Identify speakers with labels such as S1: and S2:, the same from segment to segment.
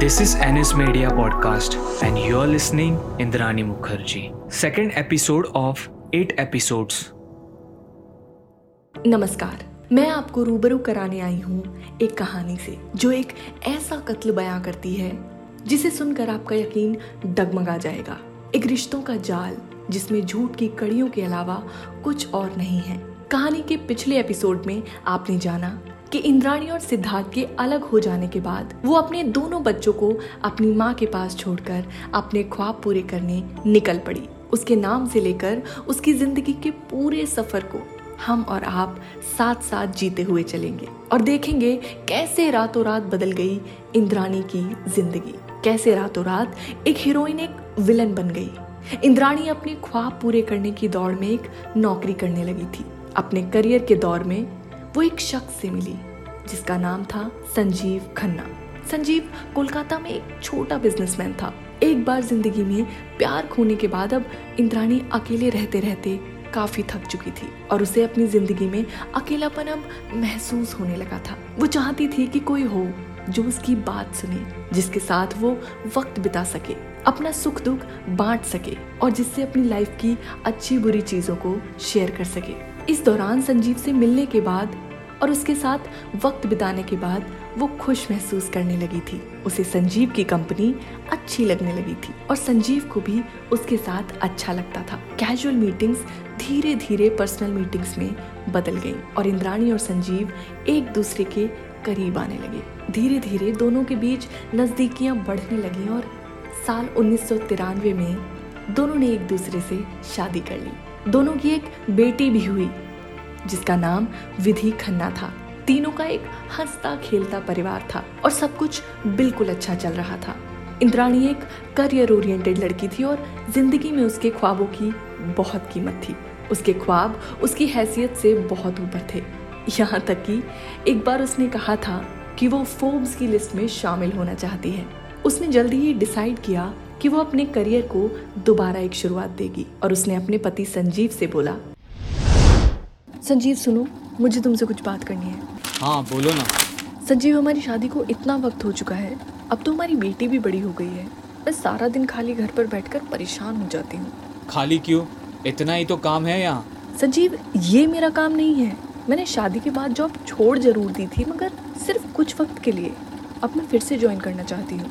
S1: This is Anis Media Podcast, and you're listening Indrani Mukherjee. Second episode of eight episodes.
S2: नमस्कार मैं आपको रूबरू कराने आई हूँ एक कहानी से जो एक ऐसा कत्ल बयां करती है जिसे सुनकर आपका यकीन डगमगा जाएगा एक रिश्तों का जाल जिसमें झूठ की कड़ियों के अलावा कुछ और नहीं है कहानी के पिछले एपिसोड में आपने जाना कि इंद्राणी और सिद्धार्थ के अलग हो जाने के बाद वो अपने दोनों बच्चों को अपनी माँ के पास छोड़कर अपने ख्वाब पूरे करने निकल पड़ी। उसके नाम से लेकर उसकी ज़िंदगी के पूरे सफ़र को हम और आप साथ साथ जीते हुए चलेंगे और देखेंगे कैसे रातों रात बदल गई इंद्राणी की ज़िंदगी। कैसे रातों रात एक हीरोइन एक विलन बन गई। इंद्राणी अपने ख्वाब पूरे करने की दौड़ में एक नौकरी करने लगी थी। अपने करियर के दौर में वो एक शख्स से मिली। जिसका नाम था संजीव खन्ना। संजीव कोलकाता में एक छोटा बिजनेसमैन था। एक बार ज़िंदगी में प्यार खोने के बाद अब इंद्राणी अकेले रहते रहते काफ़ी थक चुकी थी और उसे अपनी ज़िंदगी में अकेलापन अब महसूस होने लगा था। वो चाहती थी कि कोई हो जो उसकी बात सुने, जिसके साथ वो वक्त बिता सके, अपना सुख दुख बांट सके और जिससे अपनी लाइफ की अच्छी बुरी चीज़ों को शेयर कर सके। इस दौरान संजीव से मिलने के बाद और उसके साथ वक्त बिताने के बाद वो खुश महसूस करने लगी थी। उसे संजीव की कंपनी अच्छी लगने लगी थी और संजीव को भी उसके साथ अच्छा लगता था। कैजुअल मीटिंग्स धीरे धीरे पर्सनल मीटिंग्स में बदल गई और इंद्राणी और संजीव एक दूसरे के करीब आने लगे। धीरे धीरे दोनों के बीच नजदीकियाँ बढ़ने लगी और साल उन्नीस सौ तिरानवे में दोनों ने एक दूसरे से शादी कर ली। दोनों की एक बेटी भी हुई जिसका नाम विधि खन्ना था। तीनों का एक हंसता खेलता परिवार था और सब कुछ बिल्कुल अच्छा चल रहा था। इंद्राणी एक करियर ओरिएंटेड लड़की थी और ज़िंदगी में उसके ख्वाबों की बहुत कीमत थी। उसके ख्वाब, उसकी हैसियत से बहुत ऊपर थे। यहाँ तक कि एक बार उसने कहा था कि वो फोर्ब्स की लिस्ट में शामिल होना चाहती है। उसने जल्दी ही डिसाइड किया कि वो अपने करियर को दोबारा एक शुरुआत देगी और उसने अपने पति संजीव से बोला संजीव सुनो मुझे तुमसे कुछ बात करनी है।
S1: हाँ बोलो ना।
S2: संजीव हमारी शादी को इतना वक्त हो चुका है। अब तो हमारी बेटी भी बड़ी हो गई है। मैं सारा दिन खाली घर पर बैठकर परेशान हो जाती हूँ।
S1: खाली क्यों? इतना ही तो काम है यहाँ।
S2: संजीव ये मेरा काम नहीं है। मैंने शादी के बाद जॉब छोड़ ज़रूर दी थी मगर सिर्फ़ कुछ वक्त के लिए। अब मैं फिर से ज्वाइन करना चाहती हूँ।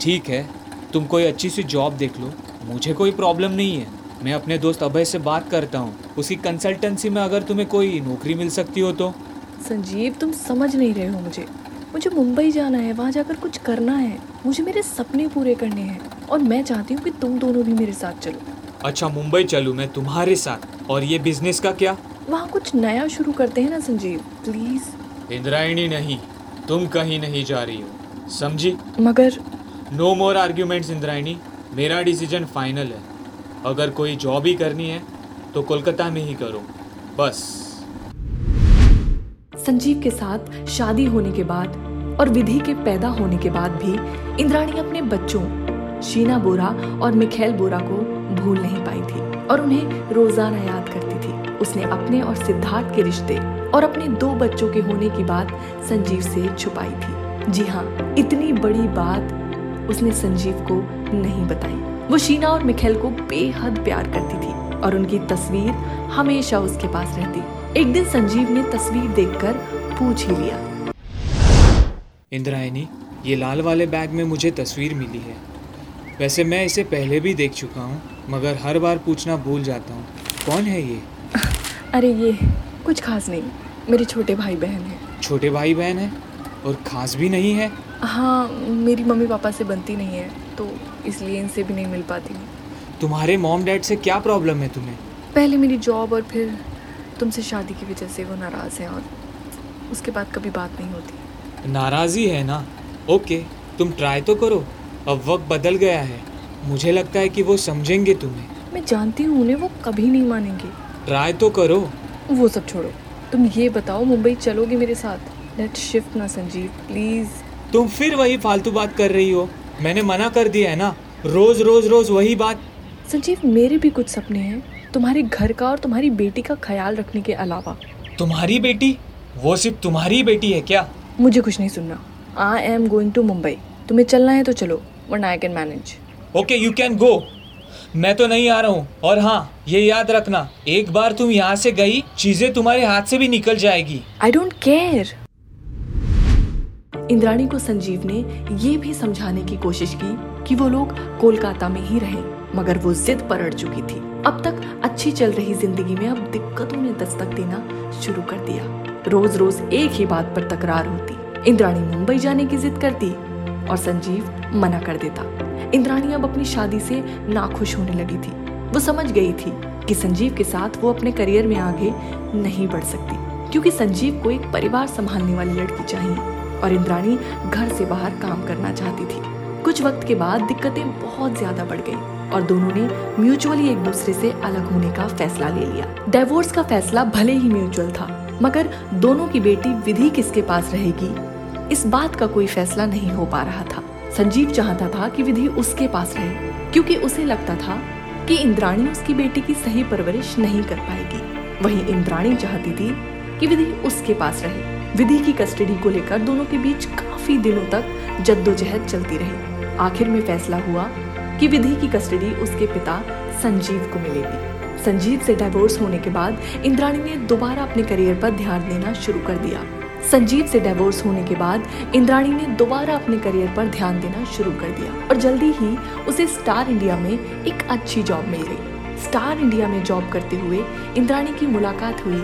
S1: ठीक है तुम कोई अच्छी सी जॉब देख लो। मुझे कोई प्रॉब्लम नहीं है। मैं अपने दोस्त अभय से बात करता हूँ। उसी कंसल्टेंसी में अगर तुम्हें कोई नौकरी मिल सकती हो तो?
S2: संजीव तुम समझ नहीं रहे हो मुझे। मुझे मुंबई जाना है वहाँ जाकर कुछ करना है। मुझे मेरे सपने पूरे करने हैं और मैं चाहती हूँ कि तुम दोनों भी मेरे साथ चलो।
S1: अच्छा मुंबई चलूँ मैं तुम्हारे साथ। और ये बिज़नेस का क्या?
S2: वहाँ कुछ नया शुरू करते हैं ना संजीव प्लीज़
S1: इंद्रायणी नहीं तुम कहीं नहीं जा रही हो। समझी?
S2: मगर
S1: नो मोर आर्ग्यूमेंट्स इंद्रायणी। मेरा डिसीज़न फाइनल है। अगर कोई जॉब ही करनी है तो कोलकाता में ही करो। बस।
S2: संजीव के साथ शादी होने के बाद और विधि के पैदा होने के बाद भी इंद्राणी अपने बच्चों, शीना बोरा और मिखेल बोरा को भूल नहीं पाई थी और उन्हें रोज़ाना याद करती थी। उसने अपने और सिद्धार्थ के रिश्ते और अपने दो बच्चों के होने की बात संजीव से छुपाई थी। जी हाँ इतनी बड़ी बात उसने संजीव को नहीं बताई। वो शीना और मिखेल को बेहद प्यार करती थी और उनकी तस्वीर हमेशा उसके पास रहती। एक दिन संजीव ने तस्वीर देखकर पूछ ही लिया।
S1: इंद्रायणी ये लाल वाले बैग में मुझे तस्वीर मिली है। वैसे मैं इसे पहले भी देख चुका हूँ मगर हर बार पूछना भूल जाता हूँ। कौन है ये?
S2: अरे ये कुछ खास नहीं मेरे छोटे भाई बहन है।
S1: छोटे भाई बहन है? और खास भी नहीं है?
S2: हाँ मेरी मम्मी पापा से बनती नहीं है। तो इसलिए इनसे भी नहीं मिल पाती
S1: तुम्हारे मॉम डैड से क्या प्रॉब्लम है तुम्हें?
S2: पहले मेरी जॉब और फिर तुमसे शादी की वजह से वो नाराज़ हैं और उसके बाद कभी बात नहीं होती।
S1: नाराज़ी है ना? ओके तुम ट्राई तो करो। अब वक्त बदल गया है। मुझे लगता है कि वो समझेंगे तुम्हें।
S2: मैं जानती हूँ उन्हें वो कभी नहीं मानेंगे।
S1: ट्राई तो करो।
S2: वो सब छोड़ो। तुम ये बताओ मुंबई चलोगे मेरे साथ? लेट शिफ्ट ना संजीव प्लीज़
S1: तुम फिर वही फालतू बात कर रही हो। मैंने मना कर दिया है ना। रोज रोज रोज वही बात।
S2: संजीव मेरे भी कुछ सपने हैं तुम्हारे घर का और तुम्हारी बेटी का ख्याल रखने के अलावा।
S1: तुम्हारी बेटी? वो सिर्फ़ तुम्हारी बेटी है क्या?
S2: मुझे कुछ नहीं सुनना। I am going to Mumbai तुम्हें चलना है तो चलो वरना I can manage
S1: okay you can go मैं तो नहीं आ रहा हूँ। और हाँ ये याद रखना एक बार तुम यहाँ से गई चीज़ें तुम्हारे हाथ से भी निकल जाएगी।
S2: आई डोंट केयर इंद्राणी को संजीव ने ये भी समझाने की कोशिश की कि वो लोग कोलकाता में ही रहें, मगर वो जिद पर अड़ चुकी थी। अब तक अच्छी चल रही ज़िंदगी में अब दिक्कतों ने दस्तक देना शुरू कर दिया। रोज रोज एक ही बात पर तकरार होती। इंद्राणी मुंबई जाने की जिद करती और संजीव मना कर देता। इंद्राणी अब अपनी शादी से नाखुश होने लगी थी। वो समझ गई थी कि संजीव के साथ वो अपने करियर में आगे नहीं बढ़ सकती, क्योंकि संजीव को एक परिवार संभालने वाली लड़की चाहिए। और इंद्राणी घर से बाहर काम करना चाहती थी। कुछ वक्त के बाद दिक्कतें बहुत ज़्यादा बढ़ गई और दोनों ने म्यूचुअली एक दूसरे से अलग होने का फैसला ले लिया। डिवोर्स का फैसला भले ही म्यूचुअल था, मगर दोनों की बेटी विधि किसके पास रहेगी? इस बात का कोई फैसला नहीं हो पा रहा था। संजीव चाहता था कि विधि उसके पास रहे, क्योंकि उसे लगता था कि इंद्राणी उसकी बेटी की सही परवरिश नहीं कर पाएगी। वहीं इंद्राणी चाहती थी कि विधि उसके पास रहे। विधि की कस्टडी को लेकर दोनों के बीच काफ़ी दिनों तक जद्दोजहद चलती रही। आखिर में फैसला हुआ कि विधि की कस्टडी उसके पिता संजीव को मिलेगी। संजीव से डिवोर्स होने के बाद इंद्राणी ने दोबारा अपने करियर पर ध्यान देना शुरू कर दिया। संजीव से डिवोर्स होने के बाद इंद्राणी ने दोबारा अपने करियर पर ध्यान देना शुरू कर दिया और जल्दी ही उसे स्टार इंडिया में एक अच्छी जॉब मिल गई। स्टार इंडिया में जॉब करते हुए इंद्राणी की मुलाकात हुई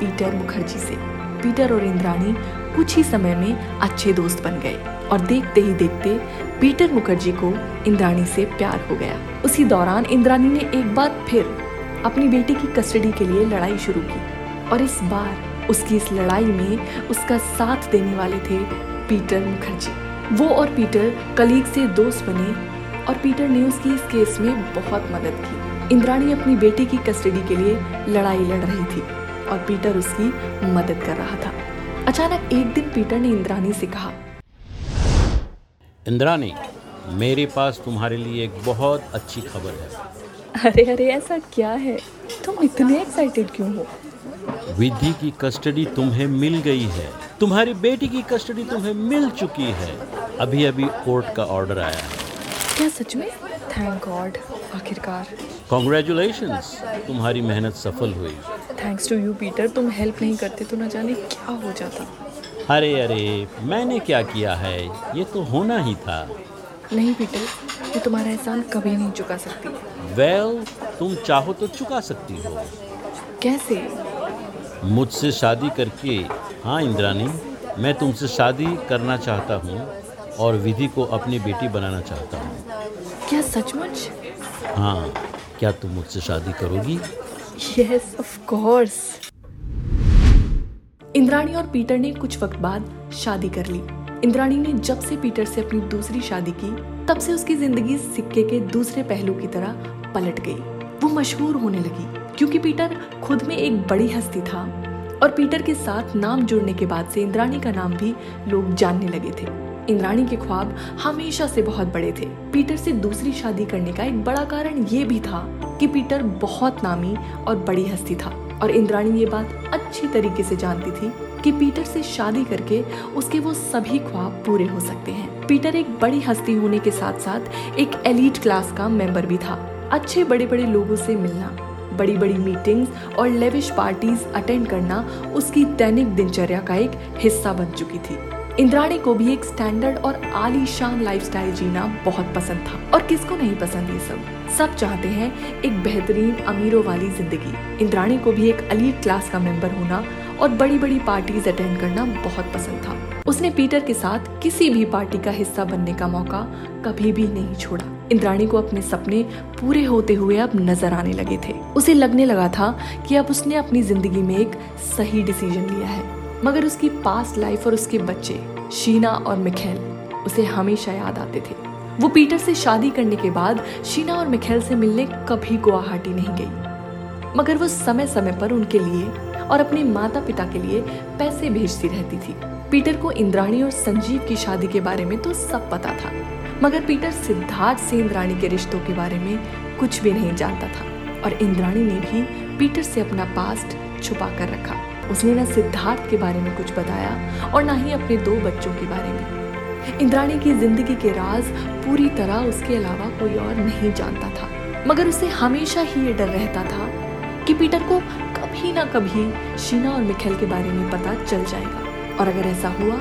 S2: पीटर मुखर्जी से। पीटर और इंद्राणी कुछ ही समय में अच्छे दोस्त बन गए और देखते ही देखते पीटर मुखर्जी को इंद्राणी से प्यार हो गया। उसी दौरान इंद्राणी ने एक बार फिर अपनी बेटी की कस्टडी के लिए लड़ाई शुरू की और इस बार उसकी इस लड़ाई में उसका साथ देने वाले थे पीटर मुखर्जी। वो और पीटर कलीग से दोस्त बने और पीटर ने उसकी इस केस में बहुत मदद की। इंद्राणी अपनी बेटी की कस्टडी के लिए लड़ाई लड़ रही थी। और पीटर उसकी मदद कर रहा था। अचानक एक दिन पीटर ने इंद्रानी से कहा
S3: इंद्रानी मेरे पास तुम्हारे लिए एक बहुत अच्छी खबर
S2: है। अरे अरे ऐसा क्या है? तुम इतने एक्साइटेड क्यों हो?
S3: विधि की कस्टडी तुम्हें मिल गई है। तुम्हारी बेटी की कस्टडी तुम्हें मिल चुकी है। अभी अभी कोर्ट का ऑर्डर आया है।
S2: क्या सच में? थैंक गॉड आखिरकार।
S3: कॉन्ग्रेचुलेशन तुम्हारी मेहनत सफल हुई।
S2: थैंक्स टू यू पीटर तुम हेल्प नहीं करते तो ना जाने क्या हो जाता।
S3: अरे अरे मैंने क्या किया है? ये तो होना ही था।
S2: नहीं पीटर मैं तुम्हारा एहसान कभी नहीं चुका सकती।
S3: वेल well, तुम चाहो तो चुका सकती हो।
S2: कैसे?
S3: मुझसे शादी करके हाँ इंद्रानी मैं तुमसे शादी करना चाहता हूँ और विधि को अपनी बेटी बनाना चाहता हूँ।
S2: क्या सचमुच?
S3: हाँ क्या तुम मुझसे शादी करोगी?
S2: यस ऑफ़ कोर्स इंद्राणी और पीटर ने कुछ वक्त बाद शादी कर ली। इंद्राणी ने जब से पीटर से अपनी दूसरी शादी की, तब से उसकी ज़िंदगी सिक्के के दूसरे पहलू की तरह पलट गई। वो मशहूर होने लगी, क्योंकि पीटर खुद में एक बड़ी हस्ती था। और पीटर के साथ नाम जुड़ने के बाद से इंद्राणी का नाम भी लोग जानने लगे थे। इंद्राणी के ख्वाब हमेशा से बहुत बड़े थे। पीटर से दूसरी शादी करने का एक बड़ा कारण ये भी था कि पीटर बहुत नामी और बड़ी हस्ती था। और इंद्राणी ये बात अच्छी तरीके से जानती थी कि पीटर से शादी करके उसके वो सभी ख्वाब पूरे हो सकते हैं। पीटर एक बड़ी हस्ती होने के साथ साथ एक एलिट क्लास का मेंबर भी था। अच्छे बड़े बड़े लोगों से मिलना बड़ी बड़ी मीटिंग्स और लेविश पार्टीज़ अटेंड करना उसकी दैनिक दिनचर्या का एक हिस्सा बन चुकी थी। इंद्राणी को भी एक स्टैंडर्ड और आलीशान लाइफस्टाइल जीना बहुत पसंद था। और किसको नहीं पसंद ये सब? सब चाहते हैं एक बेहतरीन अमीरों वाली ज़िंदगी। इंद्राणी को भी एक अलीट क्लास का मेंबर होना और बड़ी बड़ी पार्टीज़ अटेंड करना बहुत पसंद था। उसने पीटर के साथ किसी भी पार्टी का हिस्सा बनने का मौका कभी भी नहीं छोड़ा। इंद्राणी को अपने सपने पूरे होते हुए अब नज़र आने लगे थे। उसे लगने लगा था कि अब उसने अपनी ज़िंदगी में एक सही डिसीज़न लिया है। मगर उसकी पास्ट लाइफ और उसके बच्चे, शीना और मिखेल, उसे हमेशा याद आते थे। वो पीटर से शादी करने के बाद, शीना और मिखेल से मिलने कभी गुवाहाटी नहीं गई। मगर वो समय समय पर उनके लिए और अपने माता पिता के लिए पैसे भेजती रहती थी। पीटर को इंद्राणी और संजीव की शादी के बारे में तो सब पता था, मगर पीटर सिद्धार्थ से इंद्राणी के रिश्तों के बारे में कुछ भी नहीं जानता था। और इंद्राणी ने भी पीटर से अपना पास्ट छुपा कर रखा। उसने न सिद्धार्थ के बारे में कुछ बताया और ना ही अपने दो बच्चों के बारे में। इंद्राणी की ज़िंदगी के राज पूरी तरह उसके अलावा कोई और नहीं जानता था। मगर उसे हमेशा ही ये डर रहता था कि पीटर को कभी ना कभी शीना और मिखेल के बारे में पता चल जाएगा। और अगर ऐसा हुआ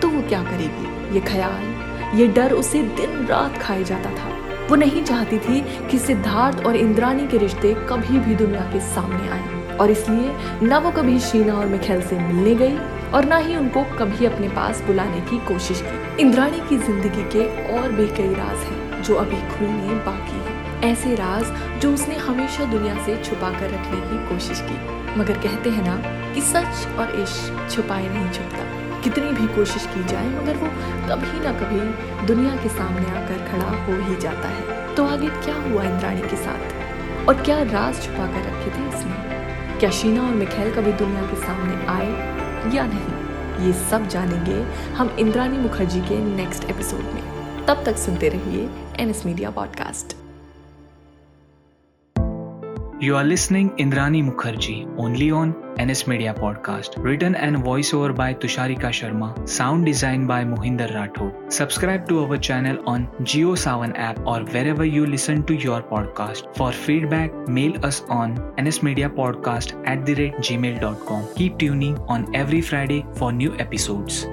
S2: तो वो क्या करेगी? ये ख्याल, ये डर उसे दिन रात खाए जाता था। वो नहीं चाहती थी कि सिद्धार्थ और इंद्राणी के रिश्ते कभी भी दुनिया के सामने आए। और इसलिए न वो कभी शीना और मिखेल से मिलने गई और ना ही उनको कभी अपने पास बुलाने की कोशिश की। इंद्राणी की ज़िंदगी के और भी कई राज हैं जो अभी खुलने बाकी हैं। ऐसे राज जो उसने हमेशा दुनिया से छुपा कर रखने की कोशिश की। मगर कहते हैं ना कि सच और इश्क छुपाए नहीं छुपता। कितनी भी कोशिश की जाए, मगर वो कभी ना कभी दुनिया के सामने आकर खड़ा हो ही जाता है। तो आगे क्या हुआ इंद्राणी के साथ? और क्या राज छुपा कर रखे थे उसने? क्या शीना और मिखेल कभी दुनिया के सामने आए या नहीं? ये सब जानेंगे हम इंद्रानी मुखर्जी के नेक्स्ट एपिसोड में। तब तक सुनते रहिए N S media podcast
S1: You are listening Indrani Mukherjee only on NS Media Podcast. Written and voiceover by Tusharika Sharma. Sound design by Mohinder Rathod. Subscribe to our channel on Geo Savan app or wherever you listen to your podcast. For feedback, mail us on nsmediapodcast at the rate gmail.com. Keep tuning on every Friday for new episodes.